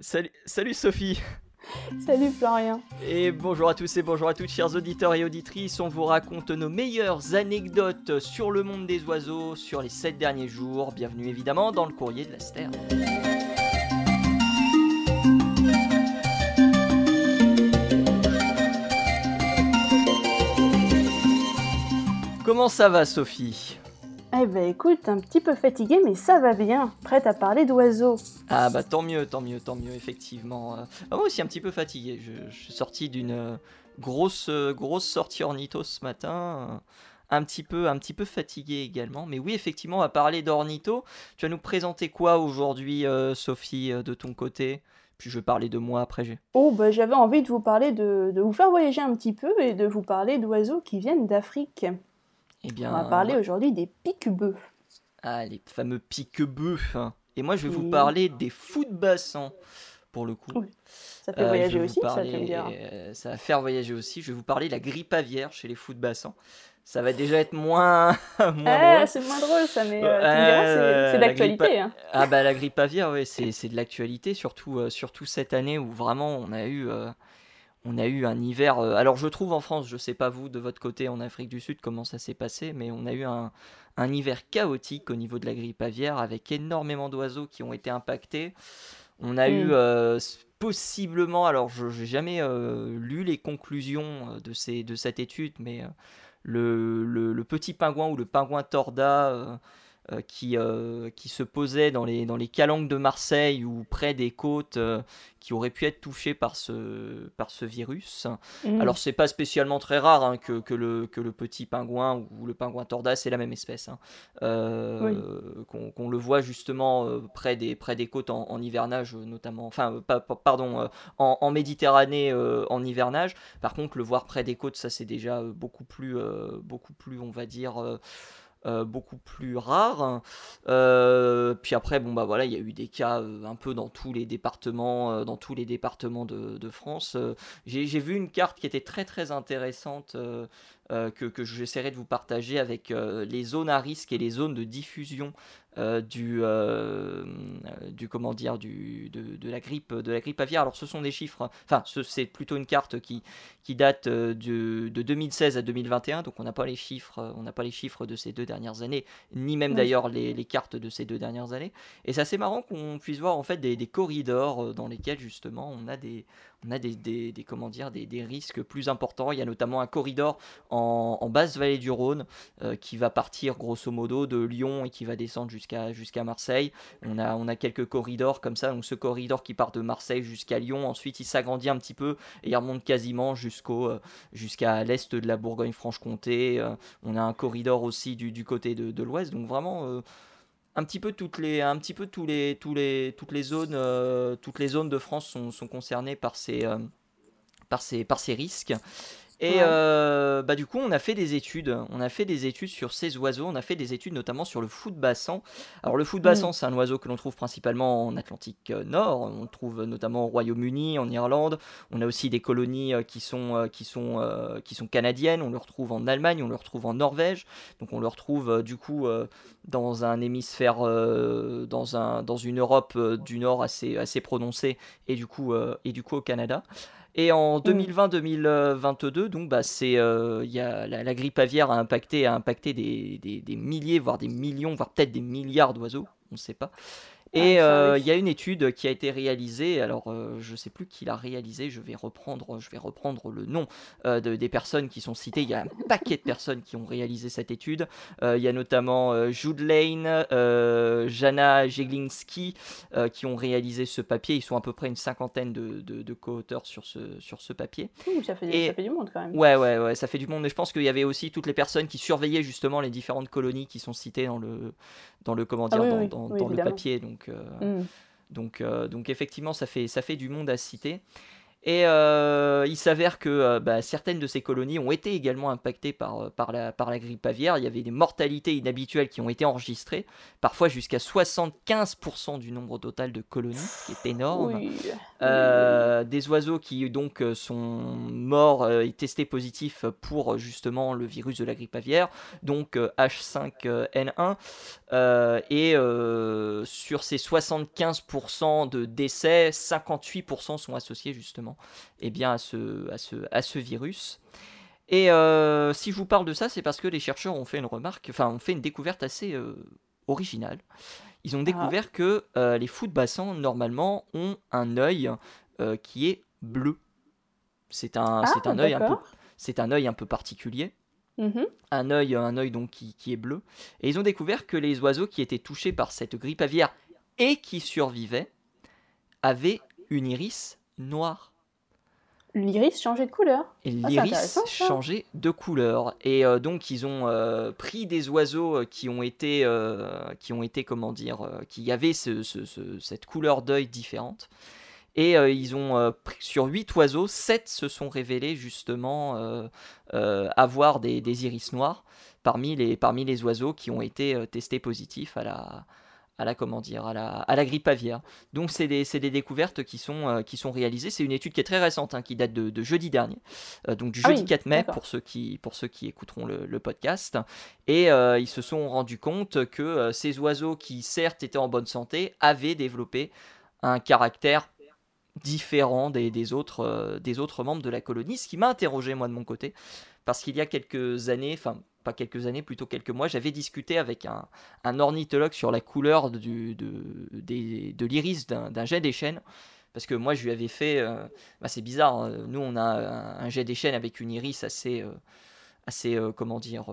salut, salut Sophie. Salut Florian. Et bonjour à tous et bonjour à toutes, chers auditeurs et auditrices. On vous raconte nos meilleures anecdotes sur le monde des oiseaux sur les 7 derniers jours. Bienvenue évidemment dans le courrier de la Sterne. Comment ça va Sophie? Eh ben écoute, un petit peu fatigué, mais ça va bien. Prête à parler d'oiseaux. Ah bah tant mieux, tant mieux, tant mieux, effectivement. Euh, bah, moi aussi un petit peu fatigué. Je, suis sorti d'une euh, grosse, euh, grosse sortie ornitho ce matin. Un petit peu, un petit peu fatigué également. Mais oui, effectivement, on va parler d'ornitho. Tu vas nous présenter quoi aujourd'hui, Sophie, de ton côté? Puis je vais parler de moi après. Oh, bah, j'avais envie de vous parler de, de vous faire voyager un petit peu et de vous parler d'oiseaux qui viennent d'Afrique. Eh bien, on va parler aujourd'hui des pique-bœufs. Ah, les fameux pique-bœufs. Hein. Et moi, je vais vous parler des fous de bassin, pour le coup. Ça fait euh, voyager aussi, ça, euh, ça va faire voyager aussi. Je vais vous parler de la grippe aviaire chez les fous de bassin. Ça va déjà être moins, moins ah, C'est moins drôle, ça, mais euh, c'est d'actualité. Hein. Ah bah la grippe aviaire, ouais, c'est de l'actualité, surtout, surtout cette année où vraiment on a eu on a eu un hiver. Euh, alors je trouve en France, je sais pas vous de votre côté en Afrique du Sud comment ça s'est passé, mais on a eu un, hiver chaotique au niveau de la grippe aviaire avec énormément d'oiseaux qui ont été impactés. On a eu mm. euh, possiblement, alors je n'ai jamais euh, lu les conclusions de, ces, de cette étude, mais le, le, petit pingouin ou le pingouin torda qui, euh, qui se posait dans les, dans les calanques de Marseille ou près des côtes euh, qui auraient pu être touchés par ce, par ce virus. Alors, mmh. Alors c'est pas spécialement très rare hein, que, que, le, que le petit pingouin ou le pingouin torda, c'est la même espèce, hein. qu'on le voit justement près, des, près des côtes en, hivernage notamment, enfin pardon, en, en, Méditerranée en hivernage. Par contre le voir près des côtes, ça c'est déjà beaucoup plus, beaucoup plus on va dire... Euh, beaucoup plus rare. Euh, puis après, bon bah voilà, il y a eu des cas euh, un peu dans tous les départements, dans tous les départements de, de France. J'ai vu une carte qui était très très intéressante que, que j'essaierai de vous partager avec les zones à risque et les zones de diffusion euh, du, euh, du comment dire du, de, de, la grippe de la grippe aviaire. Alors ce sont des chiffres, enfin c'est plutôt une carte qui, qui date euh, de, de 2016 à 2021, donc on n'a pas les chiffres, on n'a pas les chiffres de ces deux dernières années, ni même d'ailleurs les, les, cartes de ces deux dernières années. Et c'est assez marrant qu'on puisse voir en fait des, des corridors dans lesquels justement on a des on a des, des, des comment dire, des, des, risques plus importants. Il y a notamment un corridor en, basse vallée du Rhône qui va partir grosso modo de Lyon et qui va descendre jusqu'à jusqu'à Marseille. On a, on a quelques corridors comme ça. Donc ce corridor qui part de Marseille jusqu'à Lyon, ensuite il s'agrandit un petit peu et il remonte quasiment jusqu'au euh, jusqu'à l'est de la Bourgogne-Franche-Comté. Euh, on a un corridor aussi du, du côté de, l'ouest. Donc vraiment euh, un petit peu toutes les un petit peu tous les tous les toutes les zones toutes les zones de France sont, sont concernées par ces par ces par ces risques et euh, bah, du coup, on a fait des études. On a fait des études sur ces oiseaux. On a fait des études notamment sur le fou de bassan. Alors, le fou de bassan, mm. c'est un oiseau que l'on trouve principalement en Atlantique euh, Nord. On le trouve notamment au Royaume-Uni, en Irlande. On a aussi des colonies euh, qui sont, qui, sont, qui sont canadiennes. On le retrouve en Allemagne, on le retrouve en Norvège. Donc, on le retrouve du coup dans un hémisphère, dans, un, dans une Europe du Nord assez, assez prononcée et du coup, et du coup au Canada. Et en 2020-2022, mm. donc bah, c'est, euh, y a, la, grippe aviaire a impacté, a impacté des, des, des milliers, voire des millions, voire peut-être des milliards d'oiseaux, on ne sait pas. Et ah, euh, il y a une étude qui a été réalisée, alors euh, je ne sais plus qui l'a réalisée, je vais reprendre, je vais reprendre le nom euh, de, des personnes qui sont citées. Il y a un paquet de personnes qui ont réalisé cette étude. il y a notamment Jude Lane, Jana Jeglinski qui ont réalisé ce papier. Ils sont à peu près une cinquantaine de, de, co-auteurs sur ce, sur ce papier. ça, fait, ça fait du monde quand même. Ouais, ouais, ouais, ça fait du monde. Mais je pense qu'il y avait aussi toutes les personnes qui surveillaient justement les différentes colonies qui sont citées dans le, dans le, comment ah dire, dans, le papier. Donc, euh, mm. donc, euh, donc effectivement, ça fait, ça fait du monde à citer. Et euh, il s'avère que euh, bah, certaines de ces colonies ont été également impactées par, euh, par, la, par la grippe aviaire. Il y avait des mortalités inhabituelles qui ont été enregistrées, parfois jusqu'à 75% du nombre total de colonies, ce qui est énorme. Des oiseaux qui donc sont morts et testés positifs pour justement le virus de la grippe aviaire, donc H5N1. et sur ces 75% de décès, 58% sont associés justement et eh bien, à, ce, à, ce, à ce virus. Et euh, si je vous parle de ça, c'est parce que les chercheurs ont fait une remarque, enfin, ont fait une découverte assez euh, originale. Ils ont ah. découvert que euh, les fous de bassin, normalement, ont un œil qui est bleu. C'est un, c'est un œil un peu, c'est un œil un peu particulier. Mm-hmm. Un œil, un œil donc qui, qui, est bleu. Et ils ont découvert que les oiseaux qui étaient touchés par cette grippe aviaire et qui survivaient avaient une iris noire l'iris changeait de couleur. Et ah, l'iris changeait de couleur. Et euh, donc ils ont euh, pris des oiseaux euh, qui ont été, qui ont été comment dire, qui avaient cette couleur d'œil différente. Et ils ont pris sur 8 oiseaux, 7 se sont révélés justement avoir des, des, iris noirs parmi les, parmi les oiseaux qui ont été testés positifs à la, à la comment dire à la, à la grippe aviaire. Donc c'est des, des, découvertes qui sont, euh, qui sont réalisées. C'est une étude qui est très récente, hein, qui date de, jeudi dernier, euh, donc du ah jeudi 4 mai pour ceux qui, pour ceux qui écouteront le, podcast. Et euh, ils se sont rendus compte que ces oiseaux qui certes étaient en bonne santé avaient développé un caractère différent des, des autres, des autres membres de la colonie, ce qui m'a interrogé moi de mon côté, parce qu'il y a quelques années, enfin pas quelques années, plutôt quelques mois, j'avais discuté avec un, un, ornithologue sur la couleur du, de, de l'iris d'un jet des chênes. Parce que moi, je lui avais fait. Euh, bah, c'est bizarre, hein, nous, on a un, jet des chênes avec une iris assez. Euh, assez euh, comment dire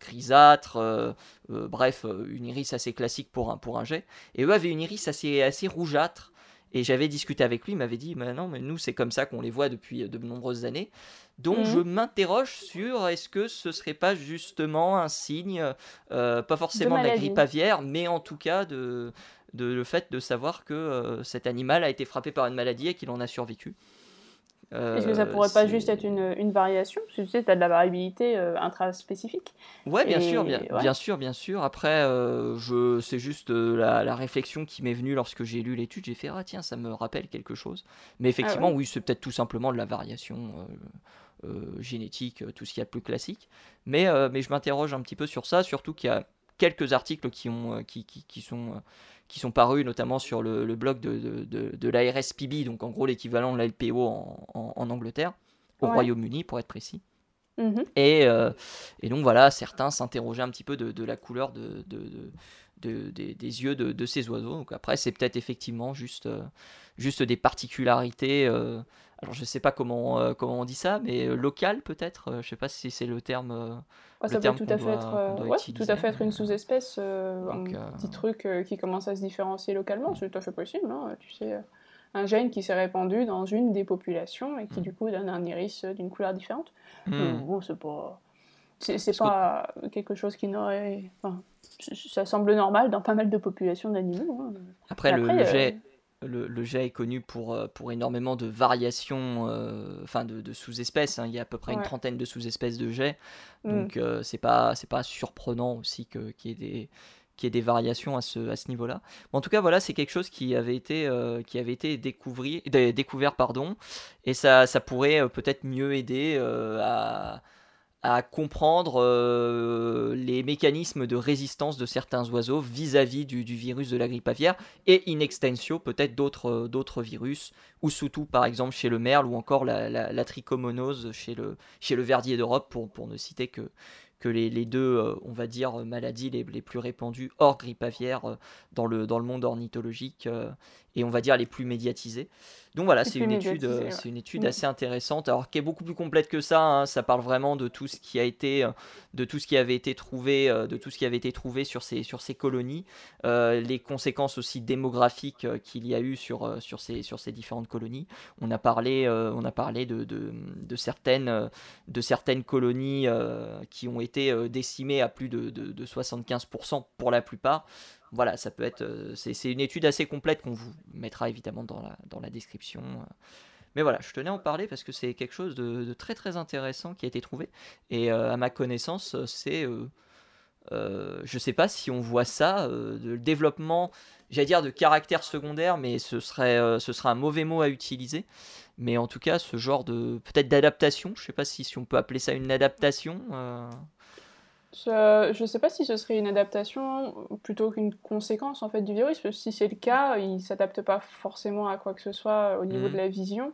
grisâtre bref une iris assez classique pour un pour un jet et eux avaient une iris assez assez rougeâtre et j'avais discuté avec lui il m'avait dit mais non mais nous c'est comme ça qu'on les voit depuis de nombreuses années donc mhm. je m'interroge sur est-ce que ce serait pas justement un signe, euh, pas forcément de, la grippe aviaire, mais en tout cas de, de le fait de savoir que euh, cet animal a été frappé par une maladie et qu'il en a survécu. Est-ce que ça pourrait pas juste être une, une variation? Parce que tu sais, tu as de la variabilité euh, intraspécifique. Ouais, bien sûr, bien, bien, sûr, bien sûr. Après, je, c'est juste la, la, réflexion qui m'est venue lorsque j'ai lu l'étude. J'ai fait, ah tiens, ça me rappelle quelque chose. Mais ah effectivement, oui, c'est peut-être tout simplement de la variation. Euh, génétique, euh, tout ce qu'il y a de plus classique. Mais, euh, mais je m'interroge un petit peu sur ça, surtout qu'il y a quelques articles qui, ont, qui, qui, qui sont, qui sont parus, notamment sur le, le blog de, de, de, l'ARSPB, donc en gros l'équivalent de la LPO en, en, Angleterre, au Royaume-Uni pour être précis. Mhm. Et, et, donc voilà, certains s'interrogeaient un petit peu de, de la couleur de, de des, des, yeux de, ces oiseaux. Donc après, c'est peut-être effectivement juste, juste des particularités alors je sais pas comment, euh, comment on dit ça, mais euh, local peut-être. Euh, je sais pas si c'est le terme. ça peut tout à fait être, tout à fait être une sous-espèce, un petit truc qui commence à se différencier localement. C'est tout à fait possible. Hein, tu sais, un gène qui s'est répandu dans une des populations et qui hmm. du coup donne un iris d'une couleur différente. Hmm. Bon, c'est pas. C'est pas quelque chose qui n'aurait. Enfin, ça semble normal dans pas mal de populations d'animaux. Hein. Après, le, le jet le, jet est connu pour, euh, pour énormément de variations, euh, enfin de, sous-espèces. Hein. Il y a à peu près une trentaine de sous-espèces de jet. Mm. Donc euh, c'est pas, pas surprenant aussi qu'il y ait des y ait des variations à ce, à ce niveau-là. en tout cas, voilà, c'est quelque chose qui avait été, qui avait été découvert, pardon, et ça, ça pourrait peut-être mieux aider à, à comprendre euh, les mécanismes de résistance de certains oiseaux vis-à-vis du, virus de la grippe aviaire et in extensio peut-être d'autres, euh, d'autres virus, ou surtout par exemple chez le merle ou encore la, trichomonose chez le, chez le verdier d'Europe pour, pour ne citer que, que les, les, deux, euh, on va dire, maladies les, les, plus répandues hors grippe aviaire dans, le, dans le monde ornithologique et on va dire les plus médiatisées. Donc voilà, c'est une, étude, euh, c'est une étude mm. assez intéressante, alors qui est beaucoup plus complète que ça. Hein. Ça parle vraiment de tout ce qui a été, euh, de tout ce qui avait été trouvé, euh, de tout ce qui avait été trouvé sur ces, sur ces colonies, les conséquences aussi démographiques qu'il y a eu sur, sur, ces, sur ces différentes colonies. On a parlé, on a parlé de, de, de certaines, de certaines colonies qui ont été décimées à plus de, de 75% pour la plupart voilà, ça peut être. c'est une étude assez complète qu'on vous mettra évidemment dans la, description. Mais voilà, je tenais à en parler parce que c'est quelque chose de, très très intéressant qui a été trouvé. Et à ma connaissance, c'est. je sais pas si on voit ça, le développement, j'allais dire de caractère secondaire, mais ce serait, un mauvais mot à utiliser. Mais en tout cas, ce genre de peut-être d'adaptation, je sais pas si on peut appeler ça une adaptation. Je ne sais pas si ce serait une adaptation plutôt qu'une conséquence en fait du virus, parce que si c'est le cas, il ne s'adapte pas forcément à quoi que ce soit au niveau de mhm. la vision.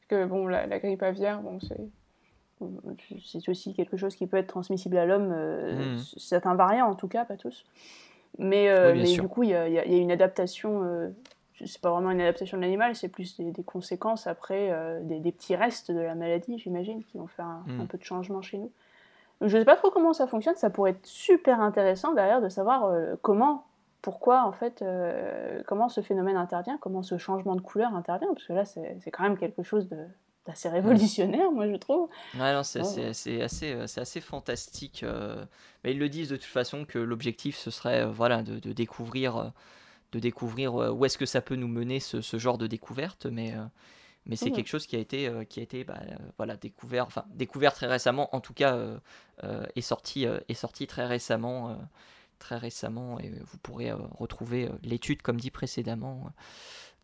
Parce que bon, la, grippe aviaire, bon, c'est aussi quelque chose qui peut être transmissible à l'homme, euh, mhm. certains variants en tout cas, pas tous. Mais, euh, mais du coup, il y, a, une adaptation, euh, c'est pas vraiment une adaptation de l'animal, c'est plus des, conséquences après, des, petits restes de la maladie, j'imagine, qui vont faire un, mhm. peu de changement chez nous. Je ne sais pas trop comment ça fonctionne, ça pourrait être super intéressant derrière de savoir euh, comment, pourquoi en fait, euh, comment ce phénomène intervient, comment ce changement de couleur intervient, parce que là c'est quand même quelque chose d'assez révolutionnaire, moi je trouve. Ouais, non, c'est assez, euh, assez fantastique. mais ils le disent de toute façon que l'objectif ce serait voilà, de, de découvrir, de découvrir où est-ce que ça peut nous mener ce, ce genre de découverte, mais mais c'est mmh. quelque chose qui a été, euh, qui a été bah, euh, voilà, découvert, enfin découvert très récemment, en tout cas euh, est, sorti, est sorti très récemment, très récemment, et vous pourrez retrouver l'étude comme dit précédemment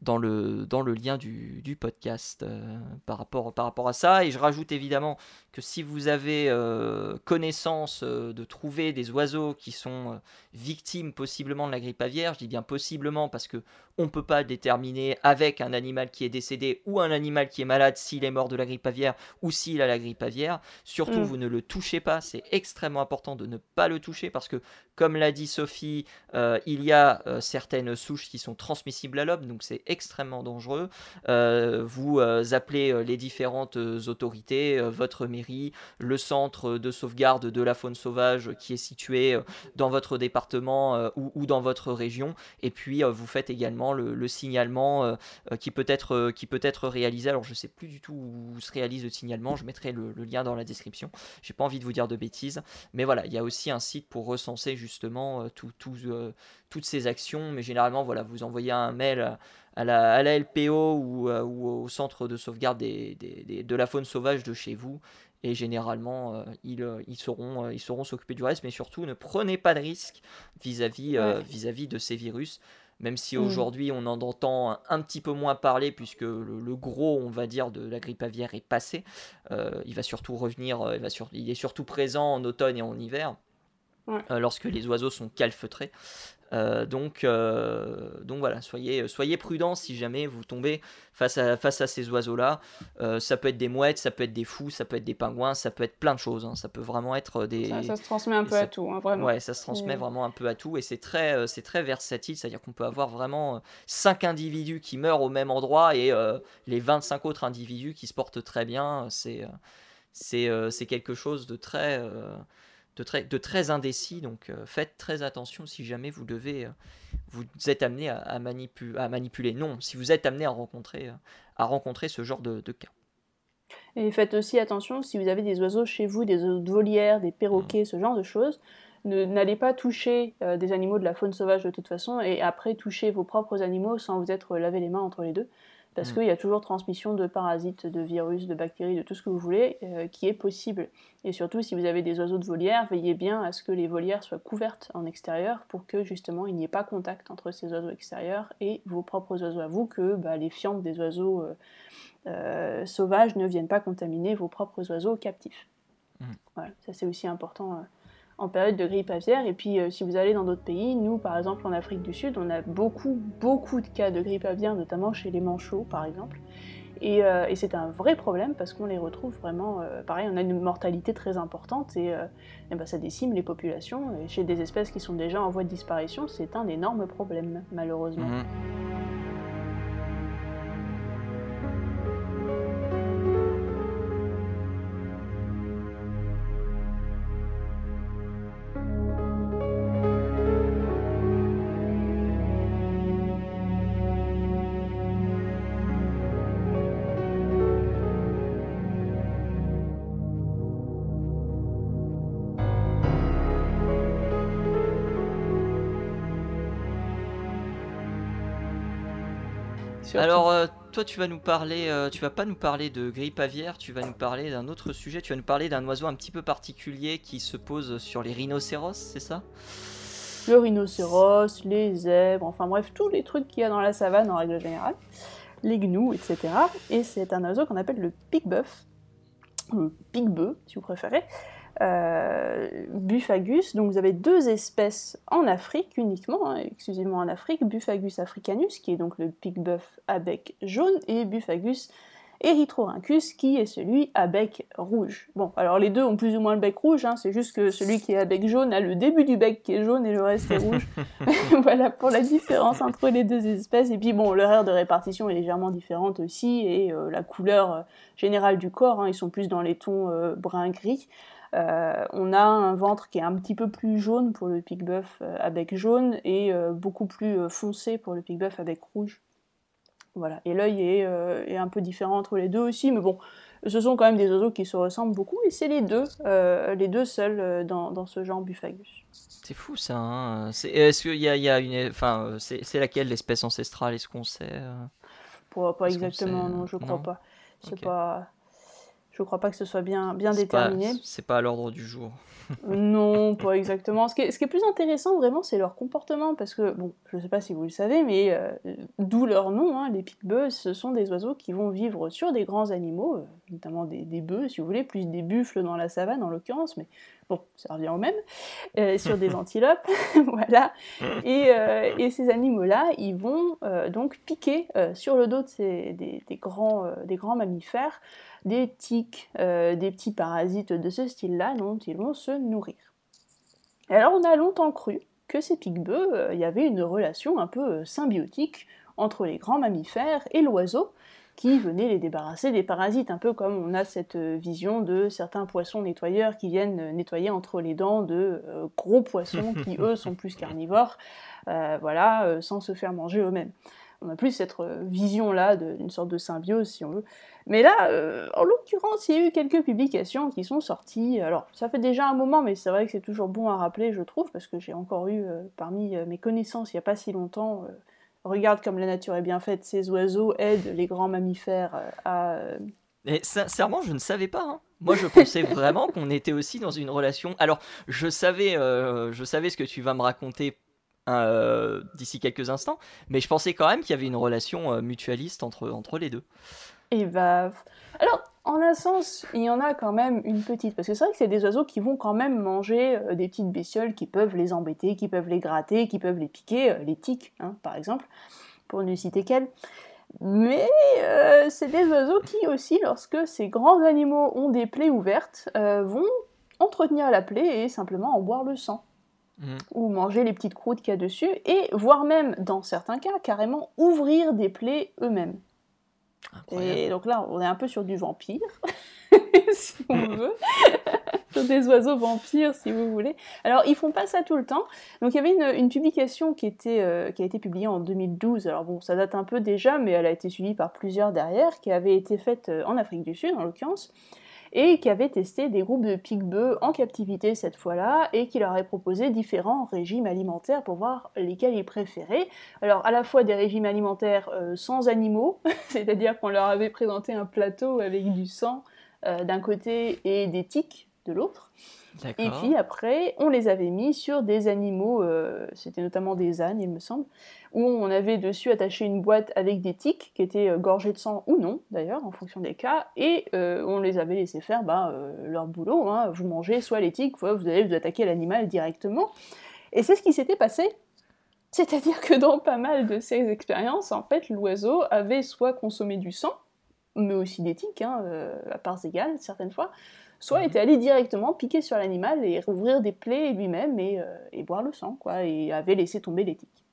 dans le, dans le lien du, du podcast euh, par, rapport, par rapport à ça. Et je rajoute évidemment que si vous avez euh, connaissance euh, de trouver des oiseaux qui sont victimes possiblement de la grippe aviaire, je dis bien possiblement parce que on ne peut pas déterminer avec un animal qui est décédé ou un animal qui est malade s'il est mort de la grippe aviaire ou s'il a la grippe aviaire. Surtout, mm. vous ne le touchez pas. C'est extrêmement important de ne pas le toucher parce que, comme l'a dit Sophie, il y a certaines souches qui sont transmissibles à l'homme. Donc c'est extrêmement dangereux. Euh, vous euh, appelez euh, les différentes autorités, votre mairie, le centre de sauvegarde de la faune sauvage qui est situé dans votre département ou, dans votre région, et puis vous faites également le, signalement qui peut être qui peut être réalisé. Alors je sais plus du tout où se réalise le signalement, je mettrai le, lien dans la description. J'ai pas envie de vous dire de bêtises, mais voilà, il y a aussi un site pour recenser justement tout, toutes ces actions, mais généralement voilà, vous envoyez un mail à la, LPO euh, ou, au centre de sauvegarde de la faune sauvage de chez vous. Et généralement, euh, ils, euh, ils, sauront ils s'occuper du reste, mais surtout ne prenez pas de risques vis-à-vis vis-à-vis de ces virus. Même si mm. aujourd'hui on en entend un, petit peu moins parler, puisque le, gros, on va dire, de la grippe aviaire est passé. il va surtout revenir, il, va il est surtout présent en automne et en hiver. lorsque les oiseaux sont calfeutrés. Euh, donc, euh, donc voilà, soyez, soyez prudents si jamais vous tombez face à, face à ces oiseaux-là. Euh, ça peut être des mouettes, ça peut être des fous, ça peut être des pingouins, ça peut être plein de choses. Hein. Ça peut vraiment être des. Ça, se transmet un peu à tout, hein, vraiment. Ouais, ça se transmet vraiment un peu à tout et c'est très, c'est très versatile. C'est-à-dire qu'on peut avoir vraiment 5 individus qui meurent au même endroit et les 25 autres individus qui se portent très bien. C'est, c'est, c'est quelque chose de très de très, de très indécis. Donc euh, faites très attention si jamais vous devez, euh, vous êtes amené à, à, à, manipuler. Non, si vous êtes amené à rencontrer, euh, à rencontrer ce genre de, cas. Et faites aussi attention si vous avez des oiseaux chez vous, des oiseaux de volière, des perroquets, mmh. ce genre de choses. N'allez pas toucher des animaux de la faune sauvage de toute façon et après toucher vos propres animaux sans vous être lavé les mains entre les deux parce mm. qu'il y a toujours transmission de parasites, de virus, de bactéries, de tout ce que vous voulez, euh, qui est possible. Et surtout, si vous avez des oiseaux de volière, veillez bien à ce que les volières soient couvertes en extérieur pour que justement il n'y ait pas contact entre ces oiseaux extérieurs et vos propres oiseaux à vous, que bah, les fientes des oiseaux euh, euh, sauvages ne viennent pas contaminer vos propres oiseaux captifs. Mm. Voilà, ça c'est aussi important en période de grippe aviaire. Et puis, euh, si vous allez dans d'autres pays, nous, par exemple, en Afrique du Sud, on a beaucoup, beaucoup de cas de grippe aviaire, notamment chez les manchots, par exemple. Et, euh, c'est un vrai problème parce qu'on les retrouve vraiment, euh, pareil, on a une mortalité très importante et, ben, ça décime les populations. Et chez des espèces qui sont déjà en voie de disparition, c'est un énorme problème, malheureusement. Mmh. Alors, euh, toi, tu vas nous parler, euh, tu vas pas nous parler de grippe aviaire, tu vas nous parler d'un autre sujet. Tu vas nous parler d'un oiseau un petit peu particulier qui se pose sur les rhinocéros, c'est ça? Le rhinocéros, les zèbres, enfin bref, tous les trucs qu'il y a dans la savane en règle générale, les gnous, etc. Et c'est un oiseau qu'on appelle le pic-bœuf, le pic-bœuf, si vous préférez. Euh, Buphagus. Donc vous avez deux espèces en Afrique uniquement, hein, exclusivement en Afrique, Buphagus africanus, qui est donc le pic-bœuf à bec jaune, et Buphagus erythrorhynchus, qui est celui à bec rouge. Bon, alors les deux ont plus ou moins le bec rouge, hein, c'est juste que celui qui est à bec jaune a le début du bec qui est jaune et le reste est rouge. voilà pour la différence entre les deux espèces. Et puis bon, l'horaire de répartition est légèrement différente aussi, et euh, la couleur euh, générale du corps, hein, ils sont plus dans les tons brun-gris. Euh, on a un ventre qui est un petit peu plus jaune pour le pic-bœuf euh, à bec jaune et euh, beaucoup plus foncé pour le pic-bœuf à bec rouge. Voilà. Et l'œil est, un peu différent entre les deux aussi, mais bon, ce sont quand même des oiseaux qui se ressemblent beaucoup et c'est les deux, les deux seuls dans, ce genre Buphagus. C'est fou ça. Hein. est-ce qu'il y a, une, enfin, c'est, laquelle l'espèce ancestrale? Est-ce qu'on sait Pas, exactement, non, je crois pas. C'est pas. Je ne crois pas que ce soit bien, bien déterminé. C'est pas à l'ordre du jour. non, pas exactement. Ce qui, est, ce qui, est, plus intéressant vraiment, c'est leur comportement, parce que, bon, je ne sais pas si vous le savez, mais euh, d'où leur nom, hein, les pique-bœufs, ce sont des oiseaux qui vont vivre sur des grands animaux, euh, notamment des, des, bœufs, si vous voulez, plus des buffles dans la savane en l'occurrence, mais bon, ça revient au même, euh, sur des antilopes, voilà. Et, et ces animaux-là, ils vont donc piquer sur le dos de ces, des, des, grands, des grands mammifères des tiques, euh, des petits parasites de ce style-là dont ils vont se nourrir. alors on a longtemps cru que ces pique-bœufs, euh, il y avait une relation un peu euh, symbiotique entre les grands mammifères et l'oiseau, qui venait les débarrasser des parasites, un peu comme on a cette vision de certains poissons nettoyeurs qui viennent nettoyer entre les dents de gros poissons qui eux sont plus carnivores, voilà, sans se faire manger eux-mêmes. On a plus cette vision-là d'une sorte de symbiose, si on veut. Mais là, euh, en l'occurrence, il y a eu quelques publications qui sont sorties. Alors, ça fait déjà un moment, mais c'est vrai que c'est toujours bon à rappeler, je trouve, parce que j'ai encore eu euh, parmi euh, mes connaissances il n'y a pas si longtemps. Regarde comme la nature est bien faite, ces oiseaux aident les grands mammifères à. Et sincèrement, je ne savais pas. Hein. Moi, je pensais vraiment qu'on était aussi dans une relation. Alors, je savais, je savais ce que tu vas me raconter d'ici quelques instants, mais je pensais quand même qu'il y avait une relation mutualiste entre, entre les deux. Et bah. Alors, en un sens, il y en a quand même une petite. Parce que c'est vrai que c'est des oiseaux qui vont quand même manger euh, des petites bestioles qui peuvent les embêter, qui peuvent les gratter, qui peuvent les piquer, euh, les tiques, hein, par exemple, pour ne citer qu'elles. Mais euh, c'est des oiseaux qui aussi, lorsque ces grands animaux ont des plaies ouvertes, vont entretenir la plaie et simplement en boire le sang. Mmh. Ou manger les petites croûtes qu'il y a dessus, et voire même, dans certains cas, carrément ouvrir des plaies eux-mêmes. Et donc là, on est un peu sur du vampire, si on veut. sur des oiseaux vampires, si vous voulez. Alors, ils font pas ça tout le temps. Donc, il y avait une, publication qui, était, euh, qui a été publiée en 2012. Alors, bon, ça date un peu déjà, mais elle a été suivie par plusieurs derrière, qui avait été faite euh, en Afrique du Sud, en l'occurrence et qui avait testé des groupes de pique-bœufs en captivité cette fois-là, et qui leur avait proposé différents régimes alimentaires pour voir lesquels ils préféraient. Alors à la fois des régimes alimentaires euh, sans animaux, c'est-à-dire qu'on leur avait présenté un plateau avec du sang euh, d'un côté et des tiques de l'autre. Et puis après, on les avait mis sur des animaux, euh, c'était notamment des ânes, il me semble, où on avait dessus attaché une boîte avec des tiques qui étaient euh, gorgées de sang ou non, d'ailleurs, en fonction des cas, et euh, on les avait laissé faire bah, leur boulot. Hein. vous mangez soit les tiques, soit vous allez vous attaquer l'animal directement. Et c'est ce qui s'était passé. C'est-à-dire que dans pas mal de ces expériences, en fait, l'oiseau avait soit consommé du sang, mais aussi des tiques, hein, à parts égales, certaines fois, soit mhm. était allé directement piquer sur l'animal et rouvrir des plaies lui-même et, euh, boire le sang, quoi, et avait laissé tomber les tiques.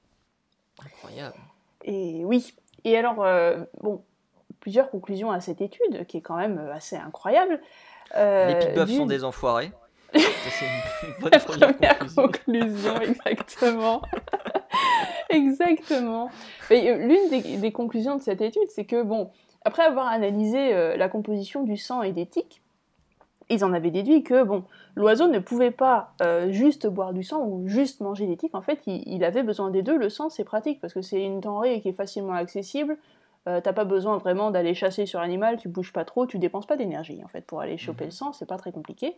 Incroyable. Et oui. Et alors, euh, bon, plusieurs conclusions à cette étude, qui est quand même assez incroyable. Euh, les pique sont des enfoirés. C'est une bonne première, conclusion. exactement. exactement. L'une des, des, conclusions de cette étude, c'est que, bon, après avoir analysé la composition du sang et des tiques, ils en avaient déduit que bon, l'oiseau ne pouvait pas euh, juste boire du sang ou juste manger des tiques. En fait, il, avait besoin des deux. Le sang, c'est pratique parce que c'est une denrée qui est facilement accessible. euh, t'as pas besoin vraiment d'aller chasser sur l'animal, tu bouges pas trop, tu dépenses pas d'énergie en fait pour aller choper mhm. le sang, c'est pas très compliqué.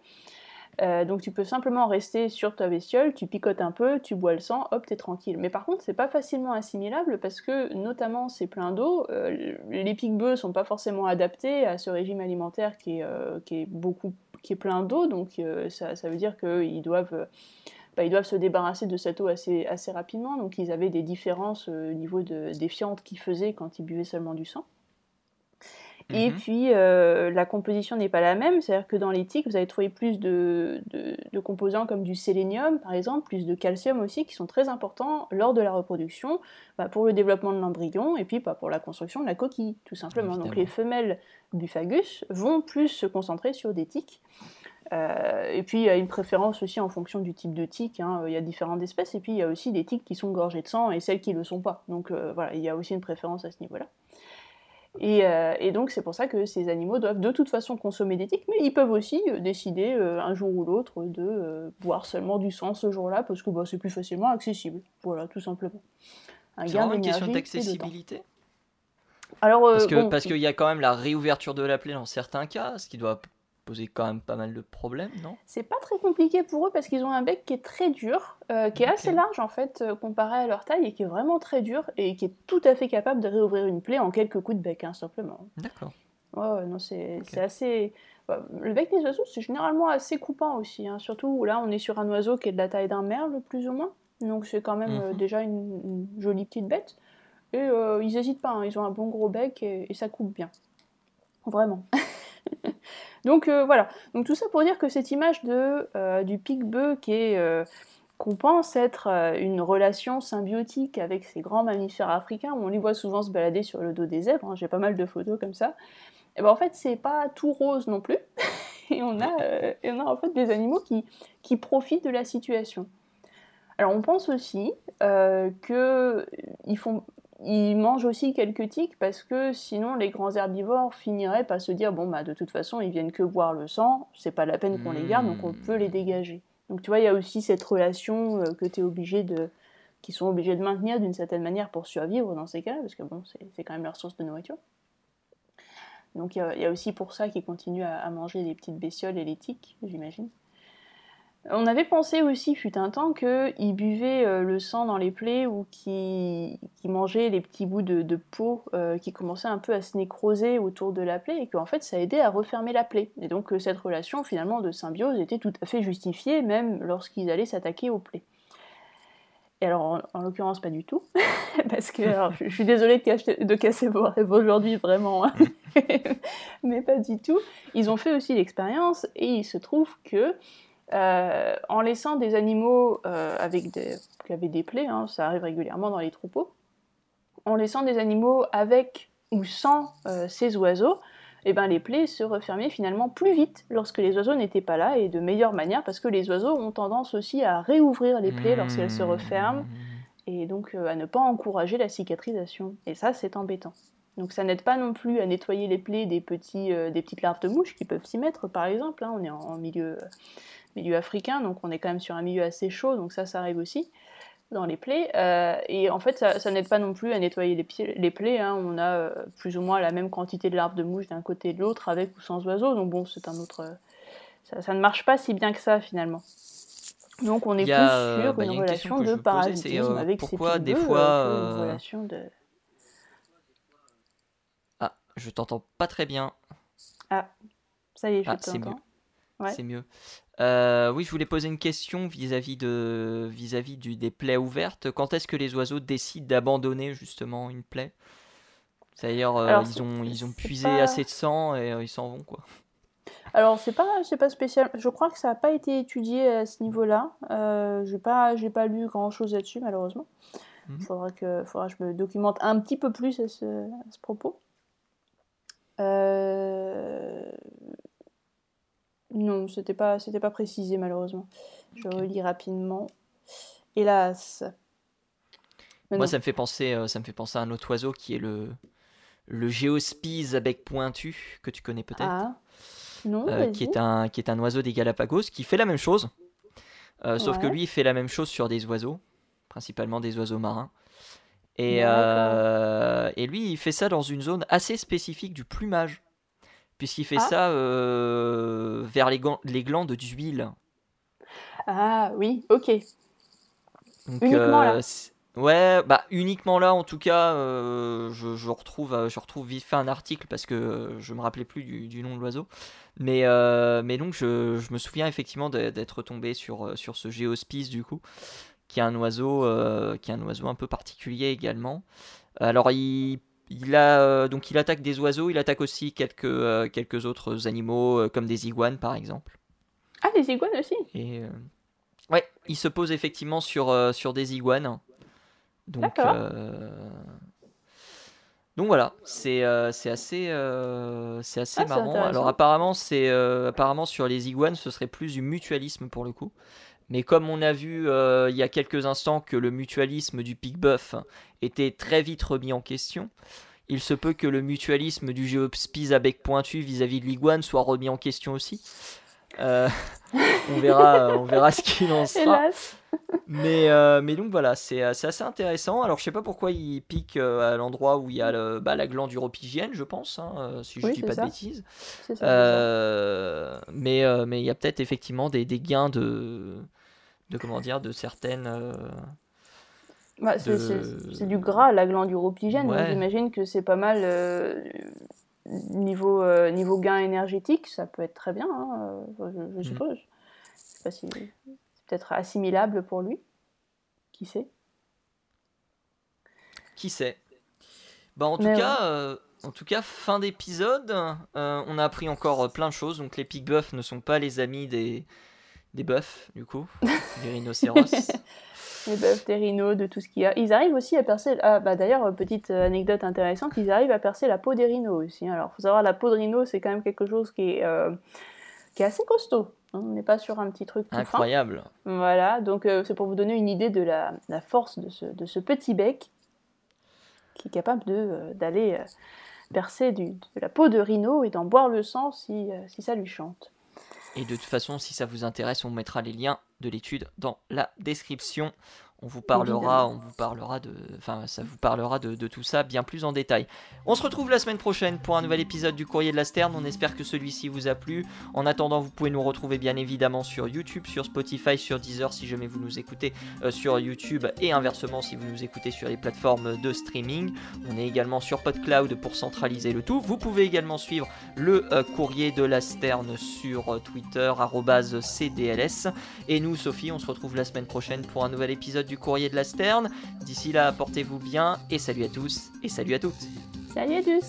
Euh, donc tu peux simplement rester sur ta bestiole, tu picotes un peu, tu bois le sang, hop, t'es tranquille. Mais par contre, c'est pas facilement assimilable parce que, notamment, c'est plein d'eau. Euh, les pics-bœufs sont pas forcément adaptés à ce régime alimentaire qui est, qui est beaucoup, qui est plein d'eau, donc ça, ça, veut dire qu'ils doivent bah, ils doivent se débarrasser de cette eau assez, assez rapidement. Donc ils avaient des différences euh, au niveau de, des fientes qu'ils faisaient quand ils buvaient seulement du sang. Et mhm. puis, euh, la composition n'est pas la même, c'est-à-dire que dans les tiques, vous allez trouver plus de, de, composants comme du sélénium, par exemple, plus de calcium aussi, qui sont très importants lors de la reproduction, bah, pour le développement de l'embryon, et puis bah, pour la construction de la coquille, tout simplement. Donc les femelles Buphagus vont plus se concentrer sur des tiques. Euh, et puis il y a une préférence aussi en fonction du type de tique. Hein. Il y a différentes espèces et puis il y a aussi des tiques qui sont gorgées de sang et celles qui ne le sont pas. Donc euh, voilà, il y a aussi une préférence à ce niveau-là. Euh, et, donc c'est pour ça que ces animaux doivent de toute façon consommer des tiques, mais ils peuvent aussi décider un jour ou l'autre de boire seulement du sang ce jour-là parce que bah, c'est plus facilement accessible. Voilà, tout simplement. Un c'est une question d'accessibilité alors, parce que parce qu'il y a quand même la réouverture de la plaie dans certains cas, ce qui doit poser quand même pas mal de problèmes, non? C'est pas très compliqué pour eux parce qu'ils ont un bec qui est très dur, euh, qui est assez large en fait euh, comparé à leur taille et qui est vraiment très dur et qui est tout à fait capable de réouvrir une plaie en quelques coups de bec, hein, simplement. D'accord. Ouais, non, c'est assez. Le bec des oiseaux, c'est généralement assez coupant aussi, hein. surtout là on est sur un oiseau qui est de la taille d'un merle plus ou moins, donc c'est quand même euh, mhm. déjà une, jolie petite bête. Et ils n'hésitent pas, hein. ils ont un bon gros bec et, et ça coupe bien. Vraiment. Donc euh, voilà, donc tout ça pour dire que cette image de, euh, du pic-bœuf qui est euh, qu'on pense être une relation symbiotique avec ces grands mammifères africains, on les voit souvent se balader sur le dos des zèbres, hein, j'ai pas mal de photos comme ça, et ben en fait c'est pas tout rose non plus, et, on a, on a en fait des animaux qui, qui profitent de la situation. Alors on pense aussi qu'ils font ils mangent aussi quelques tiques parce que sinon les grands herbivores finiraient par se dire bon bah de toute façon ils viennent que boire le sang, c'est pas la peine qu'on les garde donc on peut les dégager. Donc tu vois il y a aussi cette relation euh, que tu es obligé de qui sont obligés de maintenir d'une certaine manière pour survivre dans ces cas parce que bon c'est quand même leur source de nourriture. Donc il y, a aussi pour ça qu'ils continuent à, à, manger les petites bestioles et les tiques, j'imagine. On avait pensé aussi, fut un temps, qu'ils buvaient euh, le sang dans les plaies ou qu'ils mangeaient les petits bouts de, peau euh, qui commençaient un peu à se nécroser autour de la plaie et qu'en fait ça aidait à refermer la plaie. Et donc euh, cette relation finalement de symbiose était tout à fait justifiée même lorsqu'ils allaient s'attaquer aux plaies. Et alors en, l'occurrence pas du tout, parce que je, suis désolée de, casser vos rêves aujourd'hui vraiment, hein. mais pas du tout. Ils ont fait aussi l'expérience et il se trouve que euh, en laissant des animaux euh, avec des, qui avaient des plaies, hein, ça arrive régulièrement dans les troupeaux, en laissant des animaux avec ou sans euh, ces oiseaux, eh ben, les plaies se refermaient finalement plus vite lorsque les oiseaux n'étaient pas là et de meilleure manière parce que les oiseaux ont tendance aussi à réouvrir les plaies lorsqu'elles se referment et donc à ne pas encourager la cicatrisation. Et ça, c'est embêtant. Donc ça n'aide pas non plus à nettoyer les plaies des, petits, des petites larves de mouches qui peuvent s'y mettre, par exemple. Hein. on est en milieu milieu africain, donc on est quand même sur un milieu assez chaud, donc ça, ça arrive aussi dans les plaies. Euh, et en fait, ça, n'aide pas non plus à nettoyer les, plaies. Hein. On a euh, plus ou moins la même quantité de larves de mouche d'un côté et de l'autre, avec ou sans oiseaux. Donc bon, c'est un autre. Euh, ça, ne marche pas si bien que ça finalement. Donc on est plus sur bah, une, relation de parasitisme avec pourquoi des fois une relation de. Je t'entends pas très bien. Ah, ça y est, je ah, t'entends. C'est mieux. Euh, oui, je voulais poser une question vis-à-vis de vis-à-vis des plaies ouvertes. Quand est-ce que les oiseaux décident d'abandonner justement une plaie? C'est-à-dire euh, ils ont ils ont puisé assez de sang et euh, ils s'en vont quoi. Alors c'est pas c'est pas spécial. Je crois que ça n'a pas été étudié à ce niveau-là. Euh, j'ai pas j'ai pas lu grand chose là-dessus malheureusement. Il mhm. faudra que faudra que je me documente un petit peu plus à ce, à ce propos. Euh, non, c'était pas, c'était pas précisé malheureusement. Je relis rapidement. Hélas. Moi, ça me fait penser, euh, ça me fait penser à un autre oiseau qui est le le géospise à bec pointu que tu connais peut-être. Ah. Non. Euh, qui est un qui est un oiseau des Galapagos qui fait la même chose. Euh, sauf que lui, il fait la même chose sur des oiseaux, principalement des oiseaux marins. Et, euh, et lui, il fait ça dans une zone assez spécifique du plumage. Puisqu'il fait ah. ça euh, vers les, les, glandes d'huile. Ah oui, ok. Uniquement là. Ouais, bah uniquement là en tout cas, je, je, retrouve, je retrouve vite fait un article parce que je me rappelais plus du, du nom de l'oiseau. Mais, mais donc je, je, me souviens effectivement d'être tombé sur, sur ce géospice du coup qui est un oiseau, euh, qui est un oiseau un peu particulier également. Alors il, il a euh, donc il attaque des oiseaux, il attaque aussi quelques, euh, quelques autres animaux comme des iguanes par exemple. Ah des iguanes aussi. Et ouais, il se pose effectivement sur, sur des iguanes. Donc donc voilà, c'est c'est assez, c'est assez ah, marrant. Alors apparemment, c'est apparemment sur les iguanes, ce serait plus du mutualisme pour le coup. Mais comme on a vu euh, il y a quelques instants que le mutualisme du Pigbuff était très vite remis en question, il se peut que le mutualisme du Geospiz à bec pointu vis-à-vis de l'iguane soit remis en question aussi. Euh, on, verra, on verra ce qu'il en sera. Mais, euh, mais donc voilà, c'est assez intéressant. Alors je sais pas pourquoi il pique à l'endroit où il y a le, bah, la glande uropigienne, je pense, hein, si je ne dis pas de bêtises. mais mais il y a peut-être effectivement des, des gains de de comment dire de certaines euh, bah, c'est du gras la glande uropigène j'imagine que c'est pas mal euh, niveau euh, niveau gain énergétique ça peut être très bien hein, je, mhm. suppose. Pas si c'est peut-être assimilable pour lui. Qui sait? Qui sait? Bah en tout cas en tout cas, fin d'épisode, on a appris encore plein de choses. Donc les pig buffs ne sont pas les amis des, des bœufs, du coup, des rhinocéros. des bœufs, des rhinos, de tout ce qu'il y a. Ils arrivent aussi à percer. Ah, bah d'ailleurs, petite anecdote intéressante, ils arrivent à percer la peau des rhinos aussi. Alors, faut savoir, la peau de rhino, c'est quand même quelque chose qui est, euh, qui est assez costaud. Hein. On n'est pas sur un petit truc incroyable. Voilà, donc euh, c'est pour vous donner une idée de la, la force de ce, de ce, petit bec qui est capable euh, d'aller percer du, de la peau de rhino et d'en boire le sang si, si ça lui chante. Et de toute façon, si ça vous intéresse, on mettra les liens de l'étude dans la description on vous parlera, on vous parlera de, enfin, ça vous parlera de, tout ça bien plus en détail. On se retrouve la semaine prochaine pour un nouvel épisode du Courrier de la Sterne. On espère que celui-ci vous a plu. En attendant, vous pouvez nous retrouver bien évidemment sur YouTube, sur Spotify, sur Deezer si jamais vous nous écoutez euh, sur YouTube et inversement si vous nous écoutez sur les plateformes de streaming. On est également sur PodCloud pour centraliser le tout. Vous pouvez également suivre le euh, Courrier de la Sterne sur euh, Twitter @cdls. Et nous, Sophie, on se retrouve la semaine prochaine pour un nouvel épisode courrier de la Sterne. D'ici là, portez-vous bien et salut à tous et salut à toutes. Salut à tous.